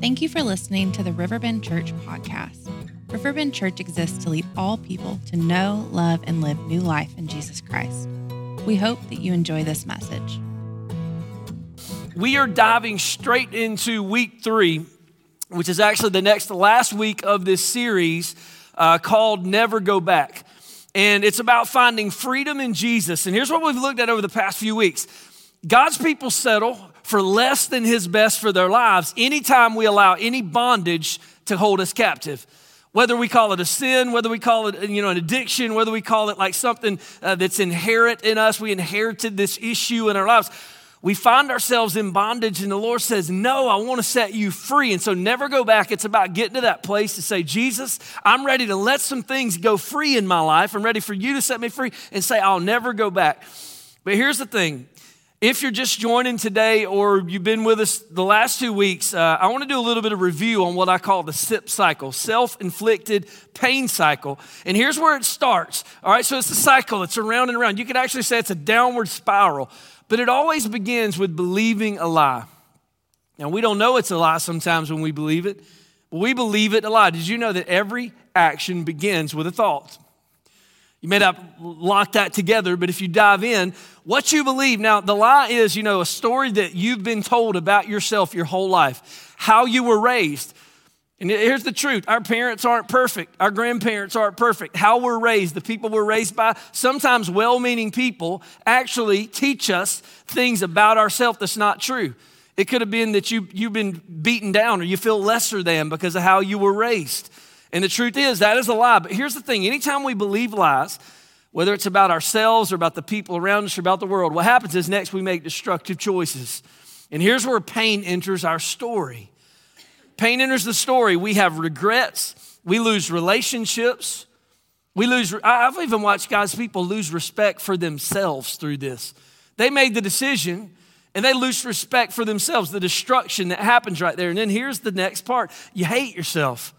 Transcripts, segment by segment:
Thank you for listening to the Riverbend Church podcast. Riverbend Church exists to lead all people to know, love, and live new life in Jesus Christ. We hope that you enjoy this message. We are diving straight into week three, which is actually the next last week of this series uh, called Never Go Back. And it's about finding freedom in Jesus. And here's what we've looked at over the past few weeks God's people settle for less than his best for their lives anytime we allow any bondage to hold us captive. Whether we call it a sin whether we call it you know an addiction whether we call it like something uh, that's inherent in us we inherited this issue in our lives we find ourselves in bondage and the lord says no i want to set you free. And so never go back. It's about getting to that place to say jesus i'm ready to let some things go free in my life. I'm ready for you to set me free and say i'll never go back. But here's the thing if you're just joining today or you've been with us the last two weeks, uh, I want to do a little bit of review on what I call the SIP cycle, self inflicted pain cycle. And here's where it starts. All right, so it's a cycle, it's around and around. You could actually say it's a downward spiral, but it always begins with believing a lie. Now, we don't know it's a lie sometimes when we believe it, but we believe it a lie. Did you know that every action begins with a thought? You may not lock that together, but if you dive in, what you believe. Now, the lie is, you know, a story that you've been told about yourself your whole life, how you were raised. And here's the truth our parents aren't perfect, our grandparents aren't perfect. How we're raised, the people we're raised by, sometimes well meaning people actually teach us things about ourselves that's not true. It could have been that you, you've been beaten down or you feel lesser than because of how you were raised. And the truth is, that is a lie. But here's the thing anytime we believe lies, whether it's about ourselves or about the people around us or about the world, what happens is next we make destructive choices. And here's where pain enters our story. Pain enters the story. We have regrets, we lose relationships. We lose, I've even watched God's people lose respect for themselves through this. They made the decision and they lose respect for themselves, the destruction that happens right there. And then here's the next part you hate yourself.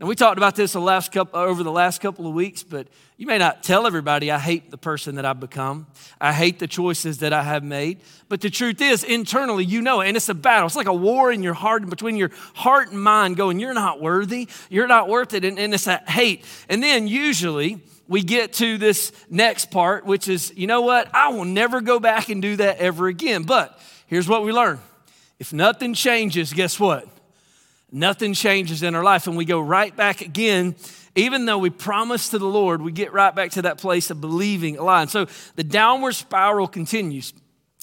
And we talked about this the last couple, over the last couple of weeks, but you may not tell everybody I hate the person that I've become. I hate the choices that I have made. But the truth is, internally, you know. And it's a battle. It's like a war in your heart, between your heart and mind, going, You're not worthy. You're not worth it. And, and it's that hate. And then usually, we get to this next part, which is, you know what? I will never go back and do that ever again. But here's what we learn if nothing changes, guess what? Nothing changes in our life. And we go right back again. Even though we promise to the Lord, we get right back to that place of believing a lie. And so the downward spiral continues.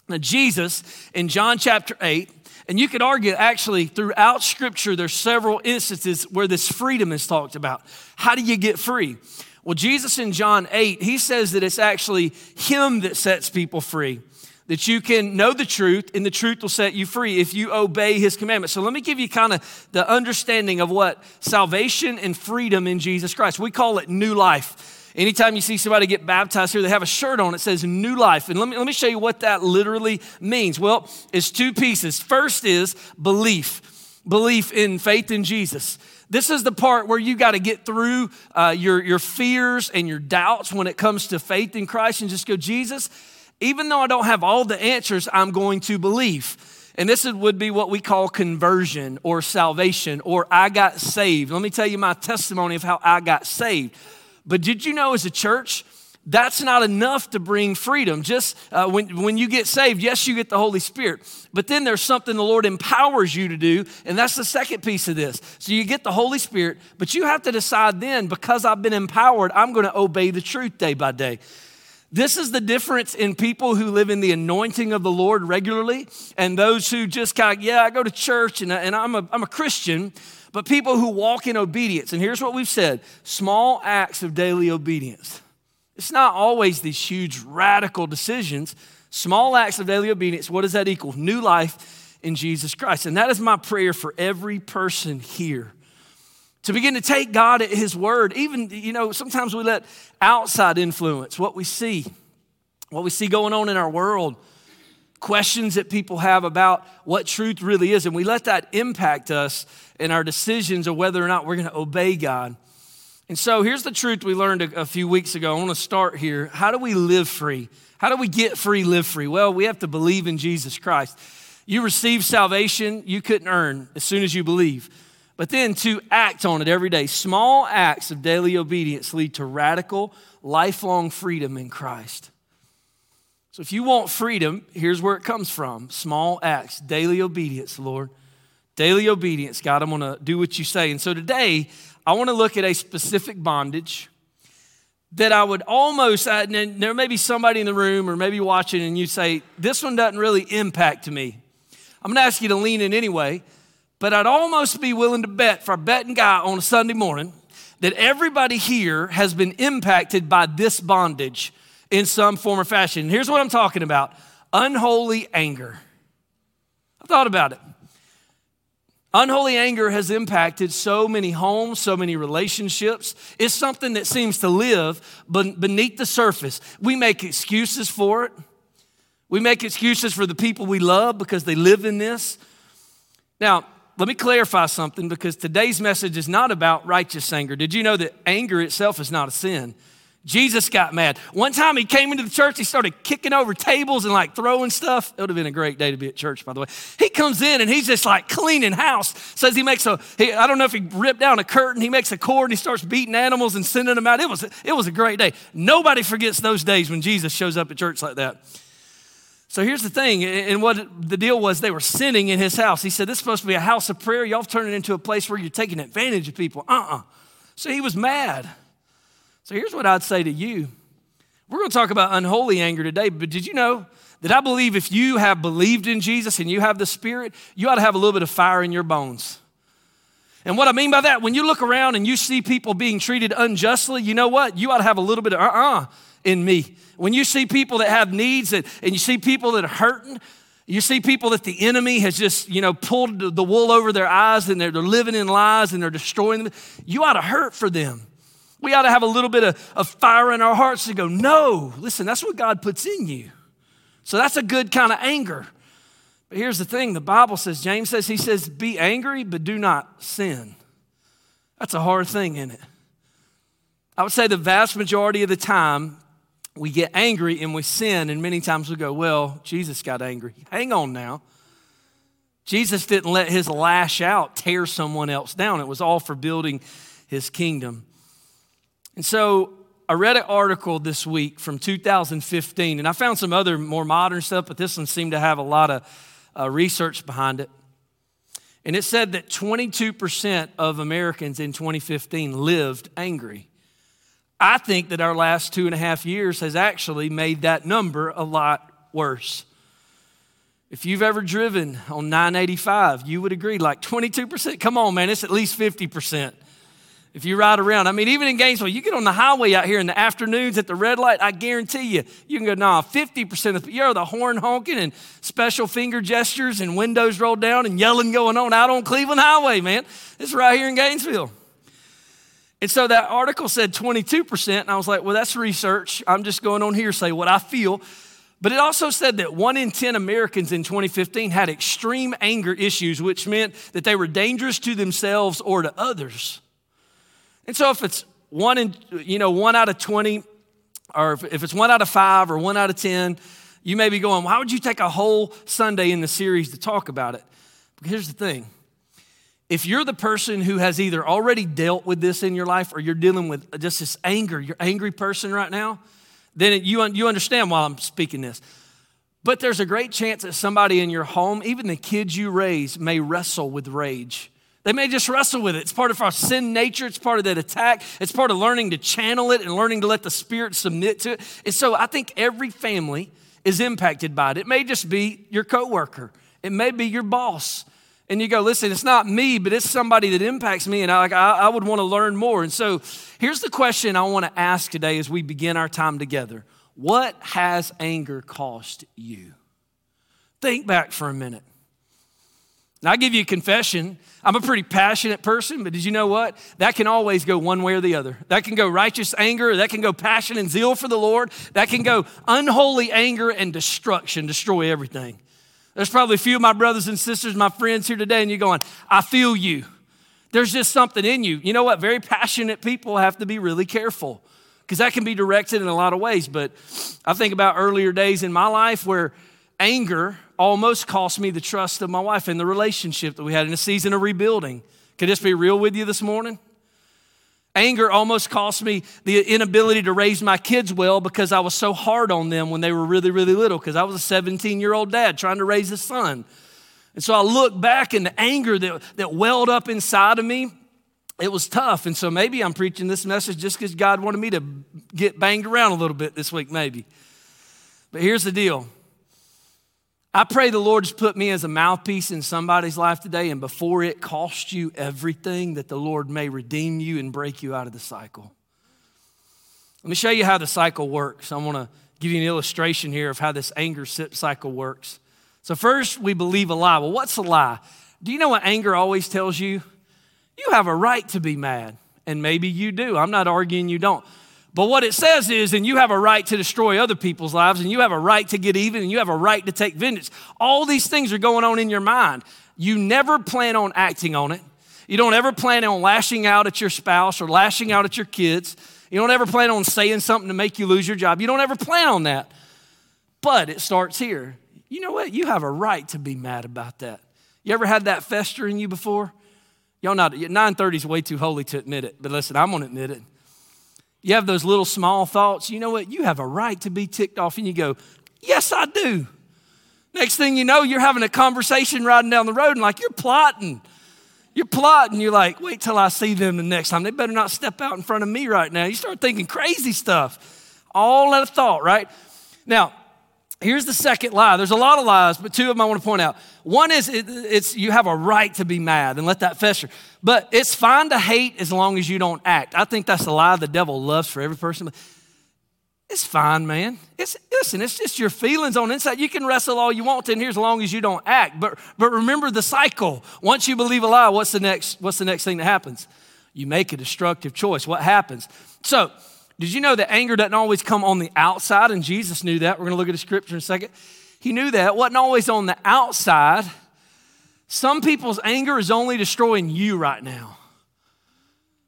Now, Jesus in John chapter 8, and you could argue actually throughout Scripture, there's several instances where this freedom is talked about. How do you get free? Well, Jesus in John 8, he says that it's actually Him that sets people free that you can know the truth and the truth will set you free if you obey his commandments. So let me give you kind of the understanding of what salvation and freedom in Jesus Christ. We call it new life. Anytime you see somebody get baptized here, they have a shirt on that says new life. And let me, let me show you what that literally means. Well, it's two pieces. First is belief, belief in faith in Jesus. This is the part where you got to get through uh, your, your fears and your doubts when it comes to faith in Christ and just go, Jesus, even though I don't have all the answers, I'm going to believe. And this would be what we call conversion or salvation or I got saved. Let me tell you my testimony of how I got saved. But did you know as a church, that's not enough to bring freedom. Just uh, when, when you get saved, yes, you get the Holy Spirit. But then there's something the Lord empowers you to do, and that's the second piece of this. So you get the Holy Spirit, but you have to decide then, because I've been empowered, I'm going to obey the truth day by day. This is the difference in people who live in the anointing of the Lord regularly and those who just kind of, yeah, I go to church and, and I'm, a, I'm a Christian, but people who walk in obedience. And here's what we've said small acts of daily obedience. It's not always these huge radical decisions. Small acts of daily obedience, what does that equal? New life in Jesus Christ. And that is my prayer for every person here to begin to take God at His word. Even, you know, sometimes we let outside influence what we see, what we see going on in our world, questions that people have about what truth really is, and we let that impact us in our decisions of whether or not we're going to obey God. And so here's the truth we learned a, a few weeks ago. I want to start here. How do we live free? How do we get free, live free? Well, we have to believe in Jesus Christ. you receive salvation you couldn't earn as soon as you believe. But then to act on it every day. Small acts of daily obedience lead to radical, lifelong freedom in Christ. So if you want freedom, here's where it comes from small acts, daily obedience, Lord. Daily obedience. God, I'm going to do what you say. And so today, I want to look at a specific bondage that I would almost, uh, and there may be somebody in the room or maybe watching, and you say, This one doesn't really impact me. I'm gonna ask you to lean in anyway, but I'd almost be willing to bet for a betting guy on a Sunday morning that everybody here has been impacted by this bondage in some form or fashion. Here's what I'm talking about unholy anger. I thought about it. Unholy anger has impacted so many homes, so many relationships. It's something that seems to live beneath the surface. We make excuses for it. We make excuses for the people we love because they live in this. Now, let me clarify something because today's message is not about righteous anger. Did you know that anger itself is not a sin? Jesus got mad. One time he came into the church, he started kicking over tables and like throwing stuff. It would have been a great day to be at church, by the way. He comes in and he's just like cleaning house. Says he makes a, he, I don't know if he ripped down a curtain, he makes a cord and he starts beating animals and sending them out. It was, it was a great day. Nobody forgets those days when Jesus shows up at church like that. So here's the thing, and what the deal was, they were sinning in his house. He said, This is supposed to be a house of prayer. Y'all turned it into a place where you're taking advantage of people. Uh uh-uh. uh So he was mad. So here's what I'd say to you. We're going to talk about unholy anger today, but did you know that I believe if you have believed in Jesus and you have the Spirit, you ought to have a little bit of fire in your bones. And what I mean by that, when you look around and you see people being treated unjustly, you know what? You ought to have a little bit of uh uh-uh uh in me. When you see people that have needs and, and you see people that are hurting, you see people that the enemy has just, you know, pulled the wool over their eyes and they're, they're living in lies and they're destroying them. You ought to hurt for them. We ought to have a little bit of, of fire in our hearts to go, no, listen, that's what God puts in you. So that's a good kind of anger. But here's the thing the Bible says, James says, he says, be angry, but do not sin. That's a hard thing, isn't it? I would say the vast majority of the time, we get angry and we sin, and many times we go, Well, Jesus got angry. Hang on now. Jesus didn't let his lash out tear someone else down, it was all for building his kingdom. And so I read an article this week from 2015, and I found some other more modern stuff, but this one seemed to have a lot of uh, research behind it. And it said that 22% of Americans in 2015 lived angry. I think that our last two and a half years has actually made that number a lot worse. If you've ever driven on 985, you would agree, like 22%. Come on, man, it's at least 50%. If you ride around, I mean, even in Gainesville, you get on the highway out here in the afternoons at the red light, I guarantee you, you can go, nah, 50% of you're the horn honking and special finger gestures and windows rolled down and yelling going on out on Cleveland Highway, man. It's right here in Gainesville. And so that article said 22%, and I was like, well, that's research. I'm just going on hearsay, what I feel. But it also said that one in 10 Americans in 2015 had extreme anger issues, which meant that they were dangerous to themselves or to others. And so if it's one in, you know, one out of 20, or if it's one out of five or one out of 10, you may be going, why would you take a whole Sunday in the series to talk about it? But here's the thing. If you're the person who has either already dealt with this in your life or you're dealing with just this anger, you're angry person right now, then you, you understand why I'm speaking this. But there's a great chance that somebody in your home, even the kids you raise, may wrestle with rage they may just wrestle with it. It's part of our sin nature. It's part of that attack. It's part of learning to channel it and learning to let the Spirit submit to it. And so I think every family is impacted by it. It may just be your coworker. It may be your boss. And you go, listen, it's not me, but it's somebody that impacts me, and I, like, I, I would want to learn more. And so here's the question I want to ask today as we begin our time together What has anger cost you? Think back for a minute. Now, I give you a confession. I'm a pretty passionate person, but did you know what? That can always go one way or the other. That can go righteous anger, that can go passion and zeal for the Lord, that can go unholy anger and destruction, destroy everything. There's probably a few of my brothers and sisters, my friends here today, and you're going, I feel you. There's just something in you. You know what? Very passionate people have to be really careful because that can be directed in a lot of ways. But I think about earlier days in my life where anger almost cost me the trust of my wife and the relationship that we had in a season of rebuilding. I just be real with you this morning? Anger almost cost me the inability to raise my kids well because I was so hard on them when they were really, really little because I was a 17 year old dad trying to raise a son. And so I look back and the anger that, that welled up inside of me, it was tough. And so maybe I'm preaching this message just because God wanted me to get banged around a little bit this week, maybe. But here's the deal I pray the Lord has put me as a mouthpiece in somebody's life today, and before it costs you everything, that the Lord may redeem you and break you out of the cycle. Let me show you how the cycle works. I want to give you an illustration here of how this anger cycle works. So, first, we believe a lie. Well, what's a lie? Do you know what anger always tells you? You have a right to be mad, and maybe you do. I'm not arguing you don't. But what it says is, and you have a right to destroy other people's lives, and you have a right to get even, and you have a right to take vengeance. All these things are going on in your mind. You never plan on acting on it. You don't ever plan on lashing out at your spouse or lashing out at your kids. You don't ever plan on saying something to make you lose your job. You don't ever plan on that. But it starts here. You know what? You have a right to be mad about that. You ever had that fester in you before? Y'all not 930 is way too holy to admit it, but listen, I'm gonna admit it. You have those little small thoughts, you know what? You have a right to be ticked off, and you go, Yes, I do. Next thing you know, you're having a conversation riding down the road, and like you're plotting. You're plotting. You're like, wait till I see them the next time. They better not step out in front of me right now. You start thinking crazy stuff. All that thought, right? Now, Here's the second lie. There's a lot of lies, but two of them I want to point out. One is it, it's you have a right to be mad and let that fester. But it's fine to hate as long as you don't act. I think that's the lie the devil loves for every person. It's fine, man. It's listen, it's just your feelings on inside. You can wrestle all you want in here as long as you don't act. But but remember the cycle. Once you believe a lie, what's the next what's the next thing that happens? You make a destructive choice. What happens? So did you know that anger doesn't always come on the outside? And Jesus knew that. We're going to look at the scripture in a second. He knew that. It wasn't always on the outside. Some people's anger is only destroying you right now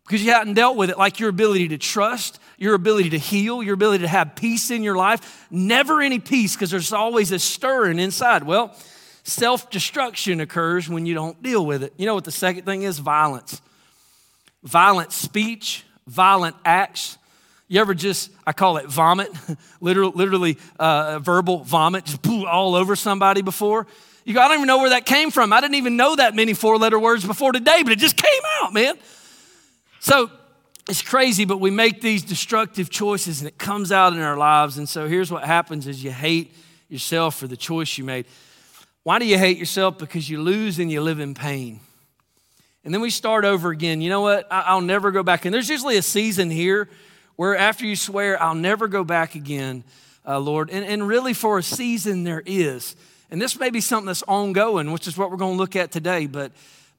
because you hadn't dealt with it, like your ability to trust, your ability to heal, your ability to have peace in your life. Never any peace because there's always a stirring inside. Well, self destruction occurs when you don't deal with it. You know what the second thing is? Violence. Violent speech, violent acts, you ever just, I call it vomit, literally, literally uh, verbal vomit, just all over somebody before? You go, I don't even know where that came from. I didn't even know that many four letter words before today, but it just came out, man. So it's crazy, but we make these destructive choices and it comes out in our lives. And so here's what happens is you hate yourself for the choice you made. Why do you hate yourself? Because you lose and you live in pain. And then we start over again. You know what? I'll never go back. And there's usually a season here where after you swear, I'll never go back again, uh, Lord. And, and really, for a season, there is. And this may be something that's ongoing, which is what we're going to look at today. But,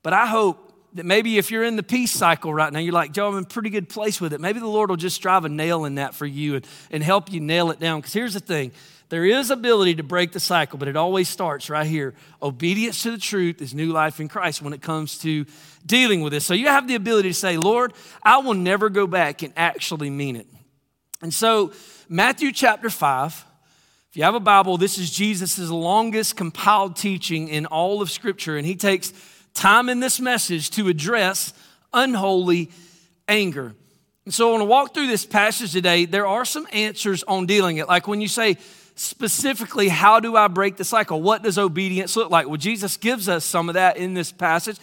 but I hope that maybe if you're in the peace cycle right now, you're like, Joe, I'm in a pretty good place with it. Maybe the Lord will just drive a nail in that for you and, and help you nail it down. Because here's the thing there is ability to break the cycle, but it always starts right here. Obedience to the truth is new life in Christ when it comes to dealing with this. So you have the ability to say, Lord, I will never go back and actually mean it. And so, Matthew chapter 5, if you have a Bible, this is Jesus' longest compiled teaching in all of Scripture, and he takes time in this message to address unholy anger. And so I want to walk through this passage today. There are some answers on dealing it. Like when you say, specifically, how do I break the cycle? What does obedience look like? Well, Jesus gives us some of that in this passage.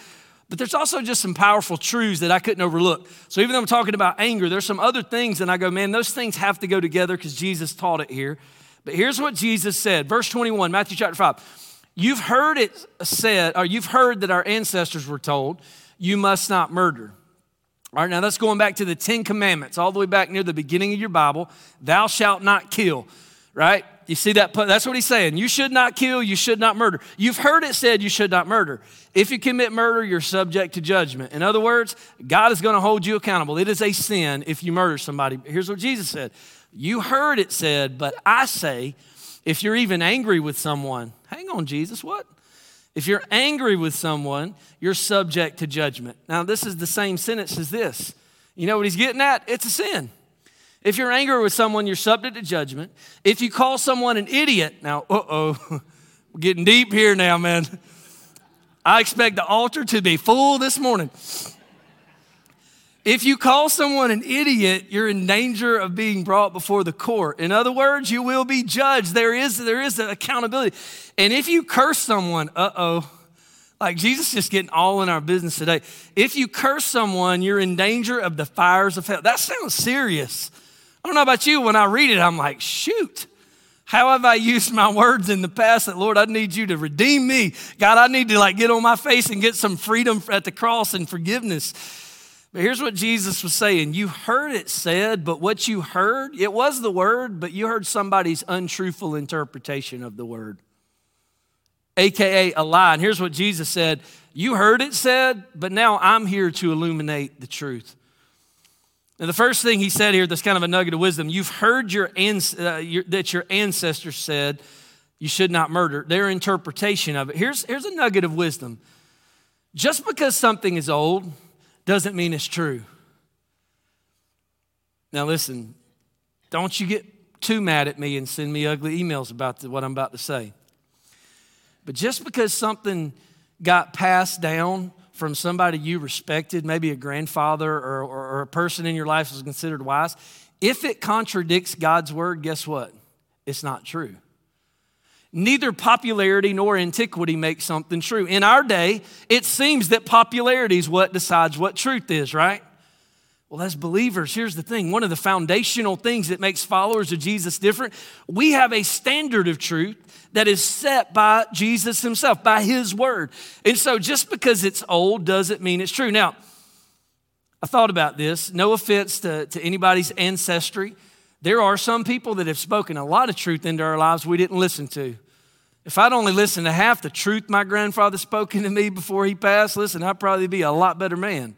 But there's also just some powerful truths that I couldn't overlook. So even though I'm talking about anger, there's some other things, and I go, man, those things have to go together because Jesus taught it here. But here's what Jesus said, verse 21, Matthew chapter 5. You've heard it said, or you've heard that our ancestors were told, you must not murder. All right, now that's going back to the Ten Commandments, all the way back near the beginning of your Bible. Thou shalt not kill, right? You see that? That's what he's saying. You should not kill, you should not murder. You've heard it said you should not murder. If you commit murder, you're subject to judgment. In other words, God is going to hold you accountable. It is a sin if you murder somebody. Here's what Jesus said You heard it said, but I say, if you're even angry with someone, hang on, Jesus, what? If you're angry with someone, you're subject to judgment. Now, this is the same sentence as this. You know what he's getting at? It's a sin. If you're angry with someone, you're subject to judgment. If you call someone an idiot, now, uh oh, We're getting deep here now, man. I expect the altar to be full this morning. If you call someone an idiot, you're in danger of being brought before the court. In other words, you will be judged. There is, there is accountability. And if you curse someone, uh oh, like Jesus just getting all in our business today. If you curse someone, you're in danger of the fires of hell. That sounds serious. I don't know about you, when I read it, I'm like, shoot. How have I used my words in the past that, Lord, I need you to redeem me? God, I need to like get on my face and get some freedom at the cross and forgiveness. But here's what Jesus was saying You heard it said, but what you heard, it was the word, but you heard somebody's untruthful interpretation of the word, AKA a lie. And here's what Jesus said You heard it said, but now I'm here to illuminate the truth. And the first thing he said here, that's kind of a nugget of wisdom, you've heard your, uh, your, that your ancestors said you should not murder, their interpretation of it. Here's, here's a nugget of wisdom. Just because something is old, doesn't mean it's true. Now, listen, don't you get too mad at me and send me ugly emails about what I'm about to say. But just because something got passed down from somebody you respected, maybe a grandfather or, or, or, a person in your life was considered wise, if it contradicts God's word, guess what? It's not true. Neither popularity nor antiquity make something true. In our day, it seems that popularity is what decides what truth is, right? Well, as believers, here's the thing one of the foundational things that makes followers of Jesus different, we have a standard of truth that is set by Jesus himself, by his word. And so just because it's old doesn't mean it's true. Now, I thought about this, no offense to, to anybody's ancestry. There are some people that have spoken a lot of truth into our lives we didn't listen to. If I'd only listened to half the truth my grandfather spoke into me before he passed, listen, I'd probably be a lot better man.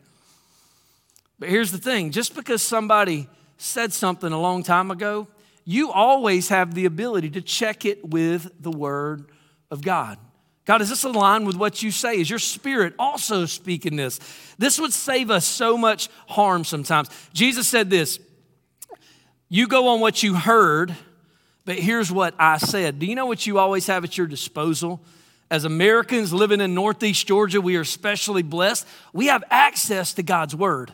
But here's the thing just because somebody said something a long time ago, you always have the ability to check it with the Word of God. God, is this aligned with what you say? Is your spirit also speaking this? This would save us so much harm sometimes. Jesus said this You go on what you heard but here's what I said. Do you know what you always have at your disposal? As Americans living in Northeast Georgia, we are especially blessed. We have access to God's Word.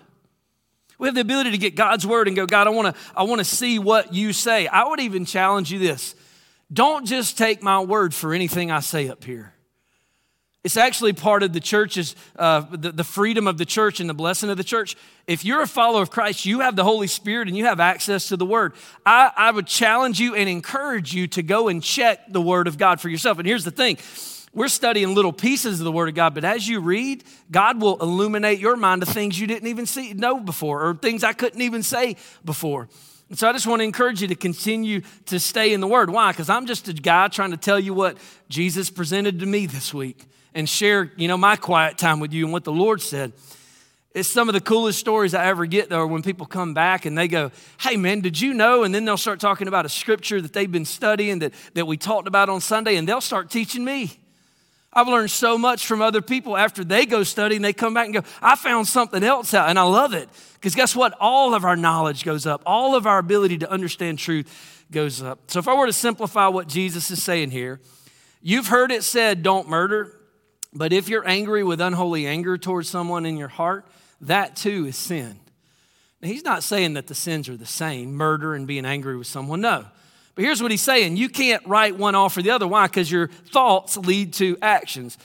We have the ability to get God's Word and go, God, I wanna, I wanna see what you say. I would even challenge you this don't just take my word for anything I say up here. It's actually part of the church's, uh, the, the freedom of the church and the blessing of the church. If you're a follower of Christ, you have the Holy Spirit and you have access to the Word. I, I would challenge you and encourage you to go and check the Word of God for yourself. And here's the thing we're studying little pieces of the Word of God, but as you read, God will illuminate your mind to things you didn't even see, know before, or things I couldn't even say before. And so I just want to encourage you to continue to stay in the Word. Why? Because I'm just a guy trying to tell you what Jesus presented to me this week and share, you know, my quiet time with you and what the Lord said. It's some of the coolest stories I ever get, though, when people come back and they go, Hey, man, did you know? And then they'll start talking about a scripture that they've been studying that, that we talked about on Sunday, and they'll start teaching me. I've learned so much from other people after they go study and they come back and go, I found something else out, and I love it. Because guess what? All of our knowledge goes up, all of our ability to understand truth goes up. So if I were to simplify what Jesus is saying here, you've heard it said, Don't murder. But if you're angry with unholy anger towards someone in your heart, that too is sin. Now, he's not saying that the sins are the same, murder and being angry with someone, no. But here's what he's saying you can't write one off for the other. Why? Because your thoughts lead to actions.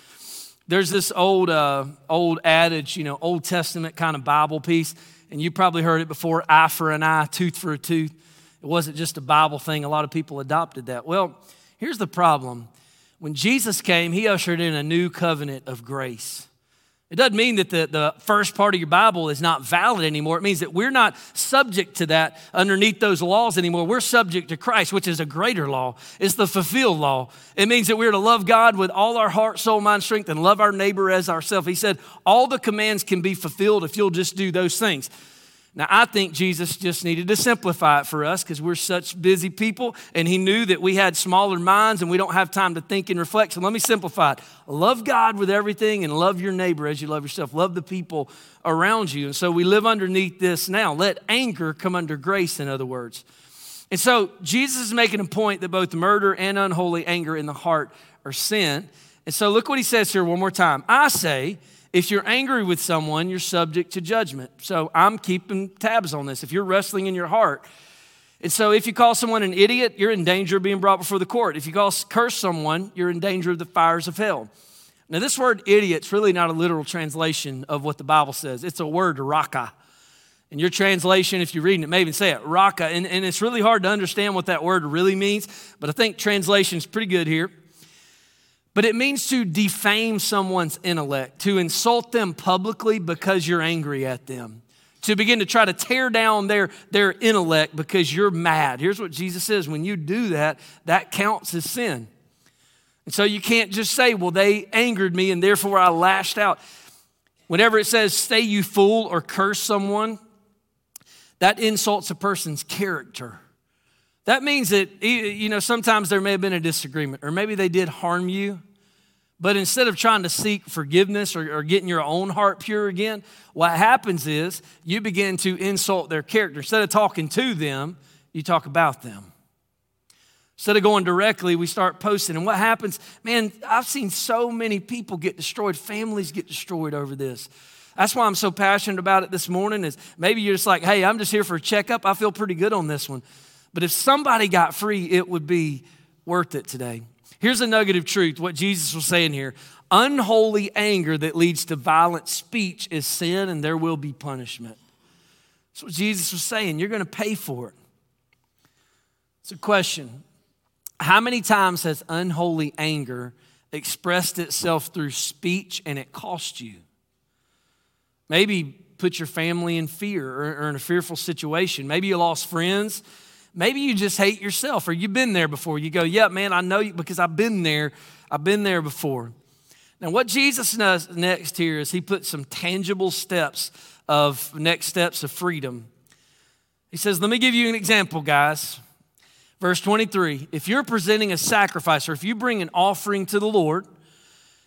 There's this old, uh, old adage, you know, Old Testament kind of Bible piece, and you probably heard it before eye for an eye, tooth for a tooth. It wasn't just a Bible thing, a lot of people adopted that. Well, here's the problem when Jesus came, he ushered in a new covenant of grace. It doesn't mean that the, the first part of your Bible is not valid anymore. It means that we're not subject to that underneath those laws anymore. We're subject to Christ, which is a greater law. It's the fulfilled law. It means that we're to love God with all our heart, soul, mind, strength, and love our neighbor as ourselves. He said, All the commands can be fulfilled if you'll just do those things. Now, I think Jesus just needed to simplify it for us because we're such busy people, and he knew that we had smaller minds and we don't have time to think and reflect. So let me simplify it. Love God with everything and love your neighbor as you love yourself. Love the people around you. And so we live underneath this now. Let anger come under grace, in other words. And so Jesus is making a point that both murder and unholy anger in the heart are sin. And so look what he says here one more time. I say, if you're angry with someone, you're subject to judgment. So I'm keeping tabs on this. If you're wrestling in your heart, and so if you call someone an idiot, you're in danger of being brought before the court. If you call curse someone, you're in danger of the fires of hell. Now, this word idiot's really not a literal translation of what the Bible says. It's a word, raka. In your translation, if you're reading it, may even say it, raka. And, and it's really hard to understand what that word really means, but I think translation's pretty good here. But it means to defame someone's intellect, to insult them publicly because you're angry at them, to begin to try to tear down their, their intellect because you're mad. Here's what Jesus says when you do that, that counts as sin. And so you can't just say, well, they angered me and therefore I lashed out. Whenever it says, say you fool or curse someone, that insults a person's character. That means that, you know, sometimes there may have been a disagreement, or maybe they did harm you. But instead of trying to seek forgiveness or, or, getting your own heart pure again, what happens is you begin to insult their character. Instead of talking to them, you talk about them. Instead of going directly, we start posting. And what happens, man, I've seen so many people get destroyed, families get destroyed over this. That's why I'm so passionate about it this morning is maybe you're just like, hey, I'm just here for a checkup. I feel pretty good on this one. But if somebody got free, it would be worth it today. Here's a nugget of truth what Jesus was saying here unholy anger that leads to violent speech is sin, and there will be punishment. That's what Jesus was saying. You're going to pay for it. It's a question How many times has unholy anger expressed itself through speech and it cost you? Maybe put your family in fear or, or in a fearful situation. Maybe you lost friends Maybe you just hate yourself or you've been there before. You go, yeah, man, I know you because I've been there. I've been there before. Now, what Jesus does next here is he puts some tangible steps of next steps of freedom. He says, Let me give you an example, guys. Verse 23 If you're presenting a sacrifice or if you bring an offering to the Lord,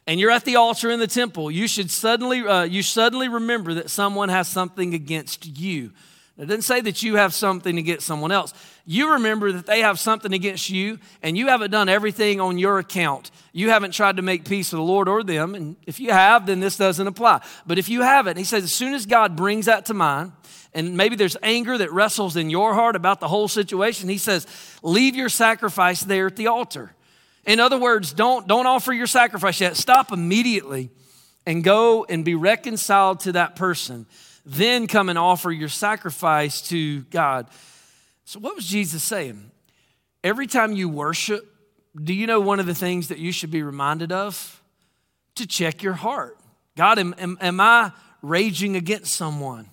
and you're at the altar in the temple, you should suddenly, uh, you suddenly remember that someone has something against you. It doesn't say that you have something against someone else. You remember that they have something against you, and you haven't done everything on your account. You haven't tried to make peace with the Lord or them. And if you have, then this doesn't apply. But if you haven't, he says, as soon as God brings that to mind, and maybe there's anger that wrestles in your heart about the whole situation, he says, leave your sacrifice there at the altar. In other words, don't, don't offer your sacrifice yet. Stop immediately and go and be reconciled to that person then come and offer your sacrifice to God. So, what was Jesus saying? Every time you worship, do you know one of the things that you should be reminded of? To check your heart. God, am, am, am I raging against someone?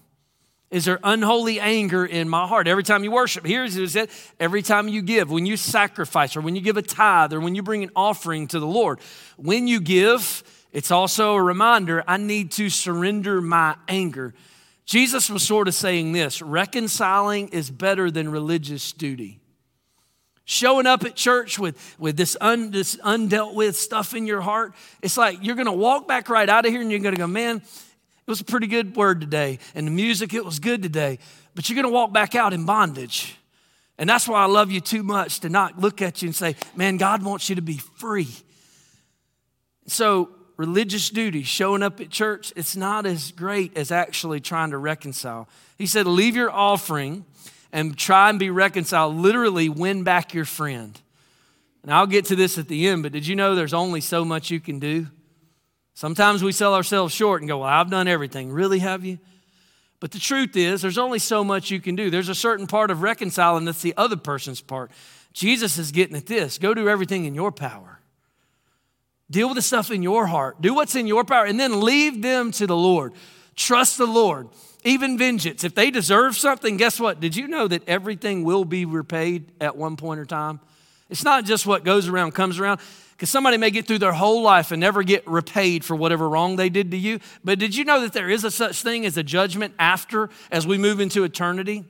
Is there unholy anger in my heart? Every time you worship, here's it said every time you give, when you sacrifice, or when you give a tithe, or when you bring an offering to the Lord, when you give, it's also a reminder I need to surrender my anger. Jesus was sort of saying this reconciling is better than religious duty. Showing up at church with, with this, un, this undealt with stuff in your heart, it's like you're gonna walk back right out of here and you're gonna go, man, it was a pretty good word today, and the music, it was good today, but you're gonna walk back out in bondage. And that's why I love you too much to not look at you and say, man, God wants you to be free. So religious duty, showing up at church, it's not as great as actually trying to reconcile. He said, Leave your offering and try and be reconciled. Literally, win back your friend. And I'll get to this at the end, but did you know there's only so much you can do? Sometimes we sell ourselves short and go, Well, I've done everything. Really, have you? But the truth is, there's only so much you can do. There's a certain part of reconciling that's the other person's part. Jesus is getting at this go do everything in your power. Deal with the stuff in your heart. Do what's in your power and then leave them to the Lord. Trust the Lord. Even vengeance. If they deserve something, guess what? Did you know that everything will be repaid at one point or time? It's not just what goes around comes around. Because somebody may get through their whole life and never get repaid for whatever wrong they did to you. But did you know that there is a such thing as a judgment after as we move into eternity?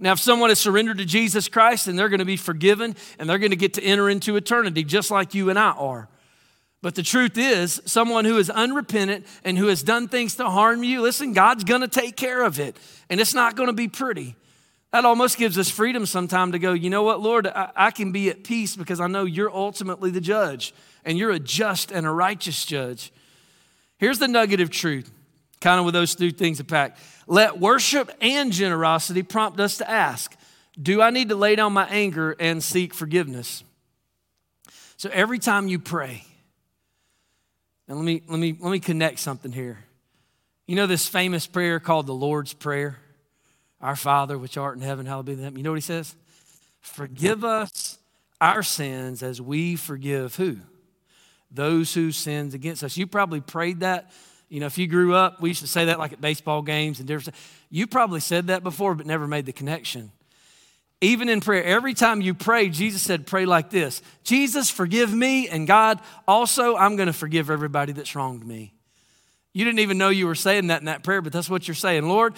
Now, if someone has surrendered to Jesus Christ, then they're going to be forgiven and they're going to get to enter into eternity just like you and I are. But the truth is, someone who is unrepentant and who has done things to harm you, listen, God's gonna take care of it. And it's not gonna be pretty. That almost gives us freedom sometime to go, you know what, Lord, I, I can be at peace because I know you're ultimately the judge. and you're a just and a righteous judge. Here's the nugget of truth, kind of with those two things to pack. Let worship and generosity prompt us to ask Do I need to lay down my anger and seek forgiveness? So every time you pray, and let me, let me, let me connect something here. You know this famous prayer called the Lord's Prayer? Our Father, which art in heaven, hallowed be thy name. You know what he says? Forgive us our sins as we forgive who? Those who sins against us. You probably prayed that. You know, if you grew up, we used to say that like at baseball games and different. You probably said that before, but never made the connection. Even in prayer, every time you pray, Jesus said, Pray like this Jesus, forgive me, and God, also, I'm going to forgive everybody that's wronged me. You didn't even know you were saying that in that prayer, but that's what you're saying. Lord,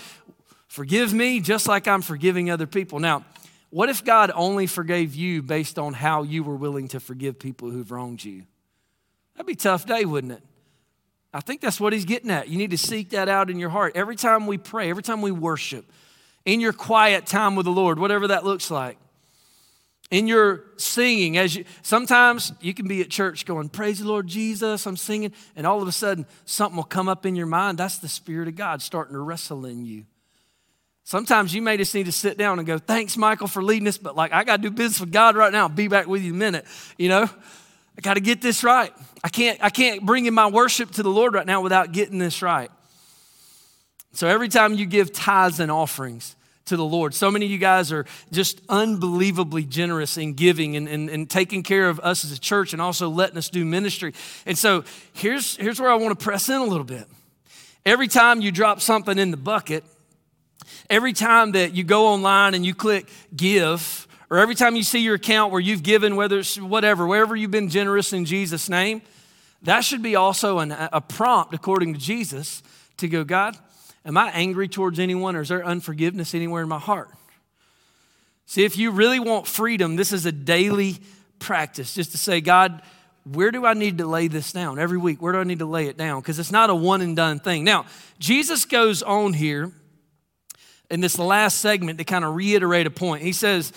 forgive me just like I'm forgiving other people. Now, what if God only forgave you based on how you were willing to forgive people who've wronged you? That'd be a tough day, wouldn't it? I think that's what he's getting at. You need to seek that out in your heart. Every time we pray, every time we worship, in your quiet time with the Lord, whatever that looks like. In your singing, as you sometimes you can be at church going, Praise the Lord Jesus, I'm singing, and all of a sudden something will come up in your mind. That's the Spirit of God starting to wrestle in you. Sometimes you may just need to sit down and go, Thanks, Michael, for leading us, but like I gotta do business with God right now. I'll be back with you in a minute. You know? I gotta get this right. I can't, I can't bring in my worship to the Lord right now without getting this right. So every time you give tithes and offerings to the Lord, so many of you guys are just unbelievably generous in giving and, and, and taking care of us as a church and also letting us do ministry. And so here's, here's where I want to press in a little bit. Every time you drop something in the bucket, every time that you go online and you click give, or every time you see your account where you've given, whether it's whatever, wherever you've been generous in Jesus' name, that should be also an, a prompt, according to Jesus, to go, God, Am I angry towards anyone or is there unforgiveness anywhere in my heart? See, if you really want freedom, this is a daily practice just to say, God, where do I need to lay this down every week? Where do I need to lay it down? Because it's not a one and done thing. Now, Jesus goes on here in this last segment to kind of reiterate a point. He says,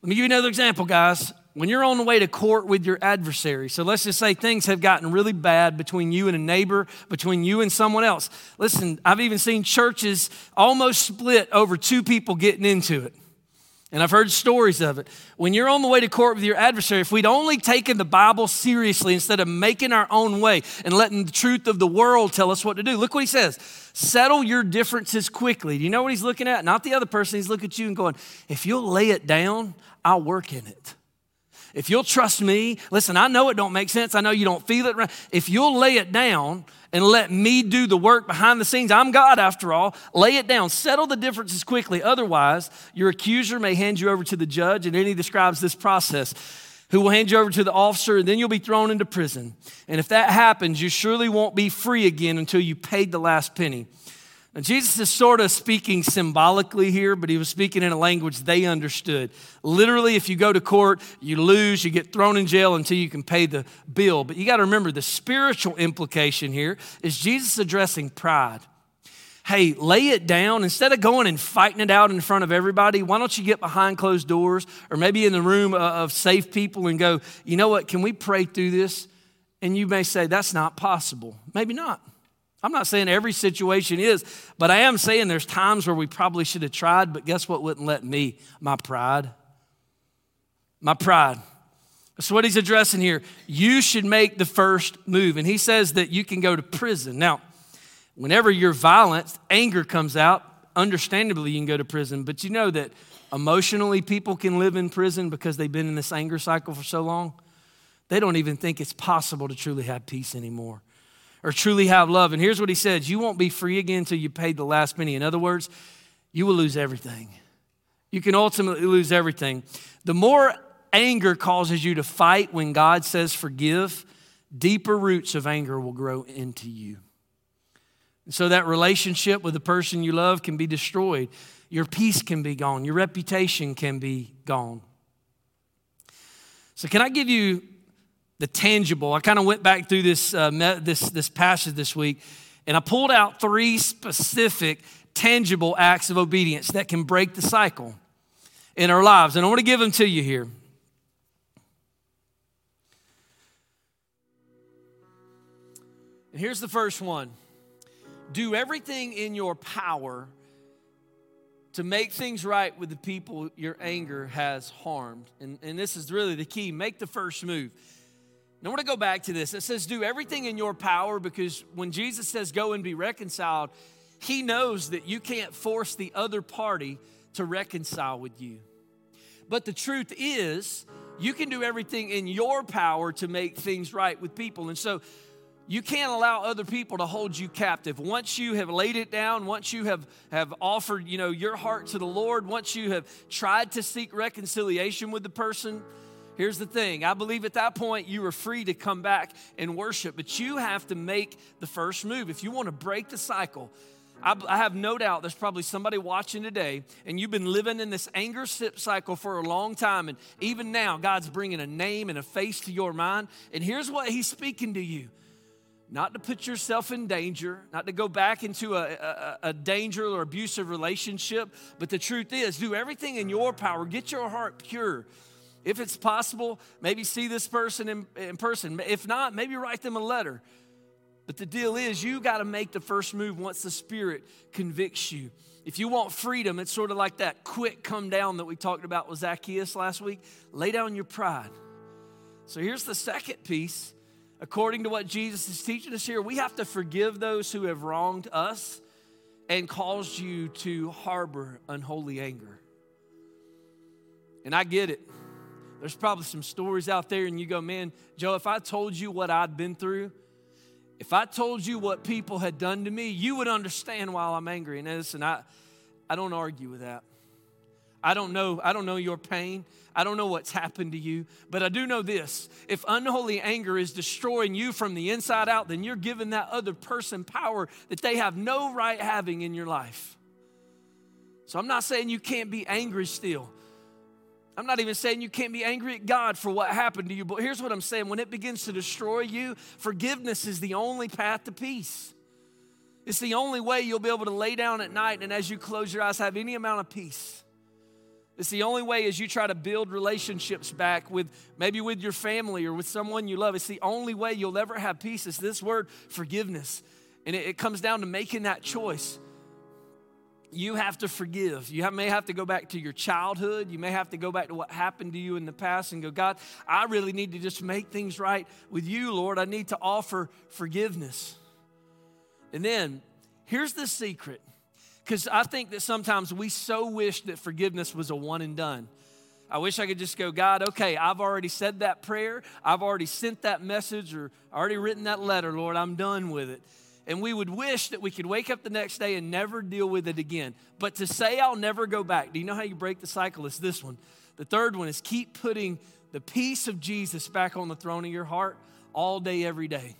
Let me give you another example, guys when you're on the way to court with your adversary, so let's just say things have gotten really bad between you and a neighbor, between you and someone else. Listen, I've even seen churches almost split over two people getting into it. And I've heard stories of it. When you're on the way to court with your adversary, if we'd only taken the Bible seriously instead of making our own way and letting the truth of the world tell us what to do, look what he says settle your differences quickly. Do you know what he's looking at? Not the other person. He's looking at you and going, if you'll lay it down, I'll work in it. If you'll trust me, listen, I know it don't make sense. I know you don't feel it. If you'll lay it down and let me do the work behind the scenes, I'm God after all. Lay it down. Settle the differences quickly. Otherwise, your accuser may hand you over to the judge, and then he describes this process who will hand you over to the officer, and then you'll be thrown into prison. And if that happens, you surely won't be free again until you paid the last penny. Now, Jesus is sort of speaking symbolically here, but he was speaking in a language they understood. Literally, if you go to court, you lose, you get thrown in jail until you can pay the bill. But you got to remember the spiritual implication here is Jesus addressing pride. Hey, lay it down. Instead of going and fighting it out in front of everybody, why don't you get behind closed doors or maybe in the room uh, of safe people and go, you know what, can we pray through this? And you may say, that's not possible. Maybe not. I'm not saying every situation is, but I am saying there's times where we probably should have tried, but guess what wouldn't let me? My pride. My pride. That's what he's addressing here. You should make the first move. And he says that you can go to prison. Now, whenever you're violent, anger comes out. Understandably, you can go to prison, but you know that emotionally people can live in prison because they've been in this anger cycle for so long. They don't even think it's possible to truly have peace anymore or truly have love. And here's what he says You won't be free again until you paid the last penny. In other words, you will lose everything. You can ultimately lose everything. The more anger causes you to fight when God says forgive, deeper roots of anger will grow into you. And so that relationship with the person you love can be destroyed. Your peace can be gone. Your reputation can be gone. So, can I give you the tangible. I kind of went back through this, uh, this, this passage this week, and I pulled out three specific, tangible acts of obedience that can break the cycle in our lives., And I want to give them to you here. And here's the first one do everything in your power to make things right with the people your anger has harmed. And, and this is really the key make the first move. Now, I want to go back to this. It says, do everything in your power because when Jesus says go and be reconciled, he knows that you can't force the other party to reconcile with you. But the truth is, you can do everything in your power to make things right with people. And so you can't allow other people to hold you captive. Once you have laid it down, once you have, have offered, you know, your heart to the Lord, once you have tried to seek reconciliation with the person, here's the thing. I believe at that point you are free to come back and worship, but you have to make the first move. If you want to break the cycle, I, I have no doubt there's probably somebody watching today, and you've been living in this anger sip cycle for a long time, and even now, God's bringing a name and a face to your mind. And here's what He's speaking to you not to put yourself in danger, not to go back into a, a, a, danger or abusive relationship. But the truth is, do everything in your power. Get your heart pure. If it's possible, maybe see this person in, in person. If not, maybe write them a letter. But the deal is, you got to make the first move once the Spirit convicts you. If you want freedom, it's sort of like that quick come down that we talked about with Zacchaeus last week. Lay down your pride. So here's the second piece according to what Jesus is teaching us here, we have to forgive those who have wronged us and caused you to harbor unholy anger. And I get it. There's probably some stories out there, and you go, man, Joe, if I told you what I'd been through, if I told you what people had done to me, you would understand why I'm angry. And listen, I, I don't argue with that. I don't know. I don't know your pain. I don't know what's happened to you, but I do know this. If unholy anger is destroying you from the inside out, then you're giving that other person power that they have no right having in your life. So I'm not saying you can't be angry still. I'm not even saying you can't be angry at God for what happened to you, but here's what I'm saying when it begins to destroy you, forgiveness is the only path to peace. It's the only way you'll be able to lay down at night and as you close your eyes, have any amount of peace. It's the only way as you try to build relationships back with maybe with your family or with someone you love. It's the only way you'll ever have peace. is this word, forgiveness. And it, it comes down to making that choice. You have to forgive. You have, may have to go back to your childhood. You may have to go back to what happened to you in the past and go, God, I really need to just make things right with you, Lord. I need to offer forgiveness. And then here's the secret because I think that sometimes we so wish that forgiveness was a one and done. I wish I could just go, God, okay, I've already said that prayer. I've already sent that message or already written that letter, Lord. I'm done with it. And we would wish that we could wake up the next day and never deal with it again. But to say I'll never go back, do you know how you break the cycle? It's this one. The third one is keep putting the peace of Jesus back on the throne of your heart all day, every day.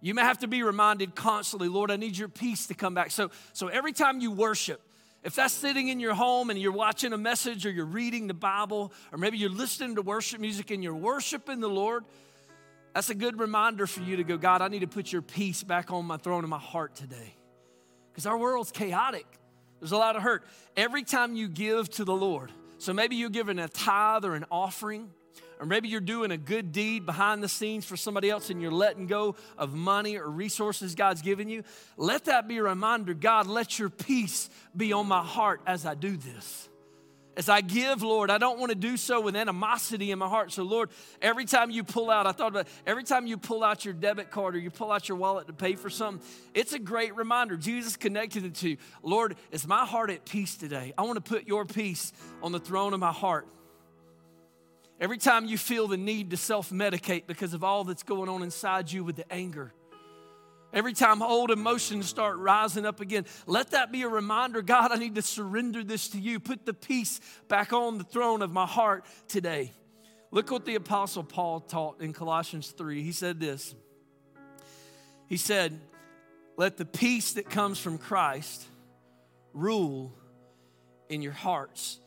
You may have to be reminded constantly, Lord, I need your peace to come back. So, so every time you worship, if that's sitting in your home and you're watching a message or you're reading the Bible, or maybe you're listening to worship music and you're worshiping the Lord, that's a good reminder for you to go, God, I need to put your peace back on my throne in my heart today. Because our world's chaotic. There's a lot of hurt. Every time you give to the Lord, so maybe you're giving a tithe or an offering, or maybe you're doing a good deed behind the scenes for somebody else and you're letting go of money or resources God's given you, let that be a reminder God, let your peace be on my heart as I do this. As I give, Lord, I don't want to do so with animosity in my heart. So, Lord, every time you pull out, I thought about every time you pull out your debit card or you pull out your wallet to pay for something, it's a great reminder. Jesus connected it to, Lord, is my heart at peace today? I want to put your peace on the throne of my heart. Every time you feel the need to self medicate because of all that's going on inside you with the anger, every time old emotions start rising up again, let that be a reminder God, I need to surrender this to you. Put the peace back on the throne of my heart today. Look what the Apostle Paul taught in Colossians 3. He said this He said, Let the peace that comes from Christ rule in your hearts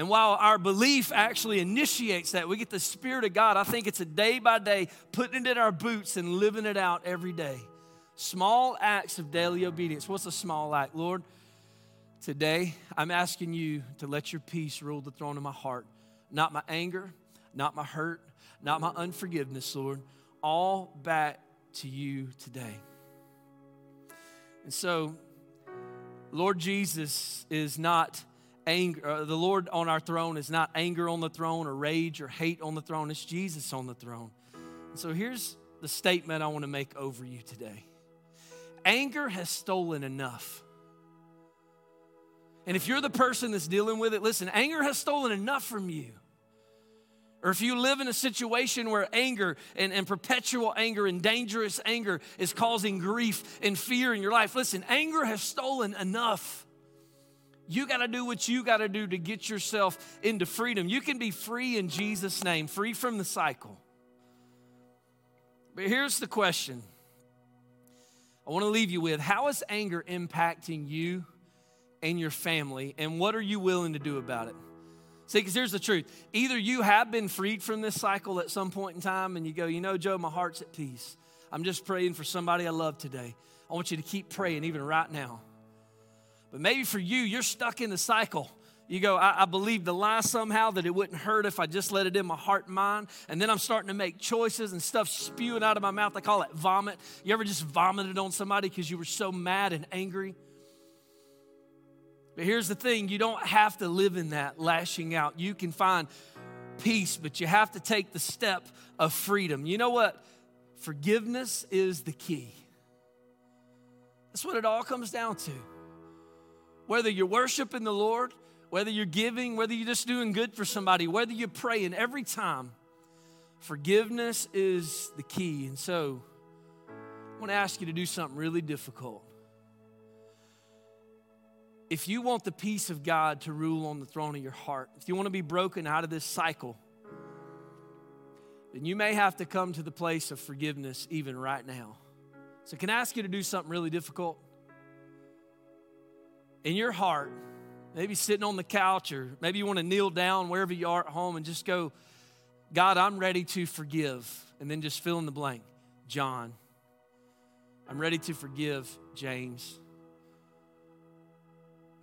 and while our belief actually initiates that, we get the Spirit of God. I think it's a day by day putting it in our boots and living it out every day. Small acts of daily obedience. What's a small act? Lord, today I'm asking you to let your peace rule the throne of my heart. Not my anger, not my hurt, not my unforgiveness, Lord. All back to you today. And so, Lord Jesus is not anger, uh, the Lord on our throne is not anger on the throne or rage or hate on the throne, it's Jesus on the throne. And so, here's the statement I want to make over you today anger has stolen enough. And if you're the person that's dealing with it, listen, anger has stolen enough from you. Or if you live in a situation where anger and, and perpetual anger and dangerous anger is causing grief and fear in your life, listen, anger has stolen enough. You got to do what you got to do to get yourself into freedom. You can be free in Jesus' name, free from the cycle. But here's the question I want to leave you with how is anger impacting you and your family, and what are you willing to do about it? See, because here's the truth. Either you have been freed from this cycle at some point in time, and you go, you know, Joe, my heart's at peace. I'm just praying for somebody I love today. I want you to keep praying even right now. But maybe for you, you're stuck in the cycle. You go, I, I believe the lie somehow that it wouldn't hurt if I just let it in my heart and mind. And then I'm starting to make choices and stuff spewing out of my mouth. I call it vomit. You ever just vomited on somebody because you were so mad and angry? But here's the thing you don't have to live in that lashing out. You can find peace, but you have to take the step of freedom. You know what? Forgiveness is the key. That's what it all comes down to. Whether you're worshiping the Lord, whether you're giving, whether you're just doing good for somebody, whether you're praying, every time, forgiveness is the key. And so, I want to ask you to do something really difficult if you want the peace of God to rule on the throne of your heart, if you want to be broken out of this cycle, then you may have to come to the place of forgiveness even right now. So, can I ask you to do something really difficult? In your heart, maybe sitting on the couch, or maybe you want to kneel down wherever you are at home and just go, God, I'm ready to forgive. And then just fill in the blank. John. I'm ready to forgive James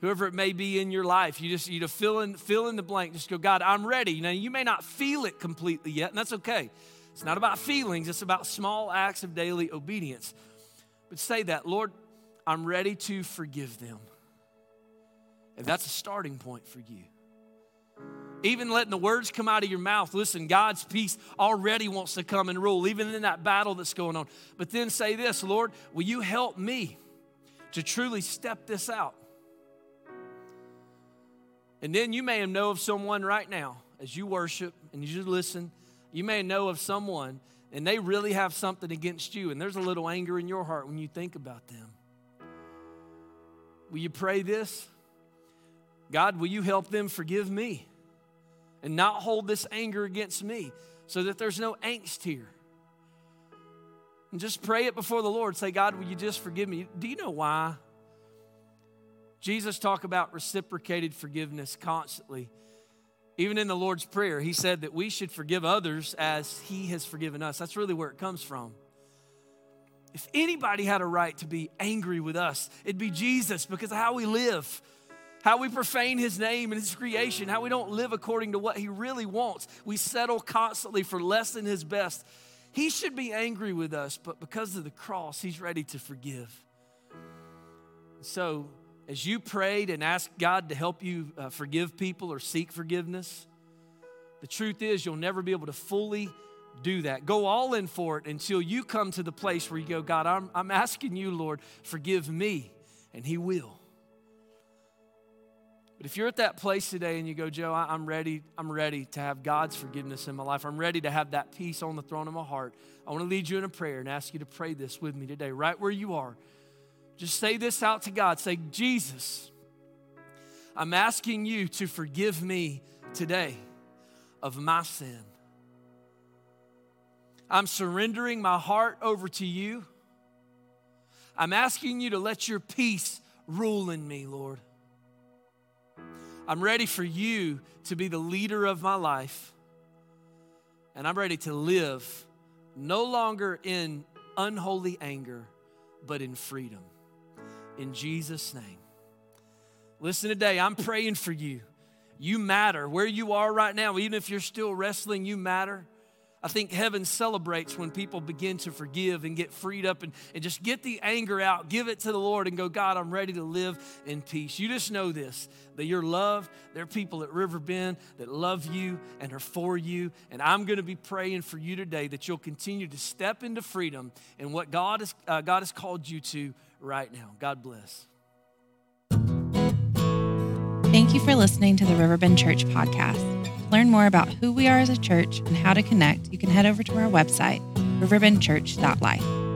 whoever it may be in your life you just you to fill in fill in the blank just go god i'm ready now you may not feel it completely yet and that's okay it's not about feelings it's about small acts of daily obedience but say that lord i'm ready to forgive them and that's a starting point for you even letting the words come out of your mouth listen god's peace already wants to come and rule even in that battle that's going on but then say this lord will you help me to truly step this out and then you may know of someone right now as you worship and you just listen, you may know of someone and they really have something against you, and there's a little anger in your heart when you think about them. Will you pray this? God, will you help them forgive me and not hold this anger against me so that there's no angst here? And just pray it before the Lord. Say, God, will you just forgive me? Do you know why? Jesus talked about reciprocated forgiveness constantly. Even in the Lord's Prayer, he said that we should forgive others as he has forgiven us. That's really where it comes from. If anybody had a right to be angry with us, it'd be Jesus because of how we live, how we profane his name and his creation, how we don't live according to what he really wants. We settle constantly for less than his best. He should be angry with us, but because of the cross, he's ready to forgive. So, as you prayed and asked God to help you uh, forgive people or seek forgiveness, the truth is you'll never be able to fully do that. Go all in for it until you come to the place where you go, God, I'm, I'm asking you, Lord, forgive me, and He will. But if you're at that place today and you go, Joe, I'm ready, I'm ready to have God's forgiveness in my life. I'm ready to have that peace on the throne of my heart. I want to lead you in a prayer and ask you to pray this with me today, right where you are. Just say this out to God. Say, Jesus, I'm asking you to forgive me today of my sin. I'm surrendering my heart over to you. I'm asking you to let your peace rule in me, Lord. I'm ready for you to be the leader of my life. And I'm ready to live no longer in unholy anger, but in freedom in Jesus' name. Listen today, I'm praying for you. You matter. Where you are right now, even if you're still wrestling, you matter. I think heaven celebrates when people begin to forgive and get freed up and, and just get the anger out, give it to the Lord, and go, God, I'm ready to live in peace. You just know this that you're loved. There are people at Riverbend that love you and are for you. And I'm going to be praying for you today that you'll continue to step into freedom and what God, is, uh, God has called you to right now. God bless. Thank you for listening to the Riverbend Church podcast. Learn more about who we are as a church and how to connect, you can head over to our website, riverbendchurch.life.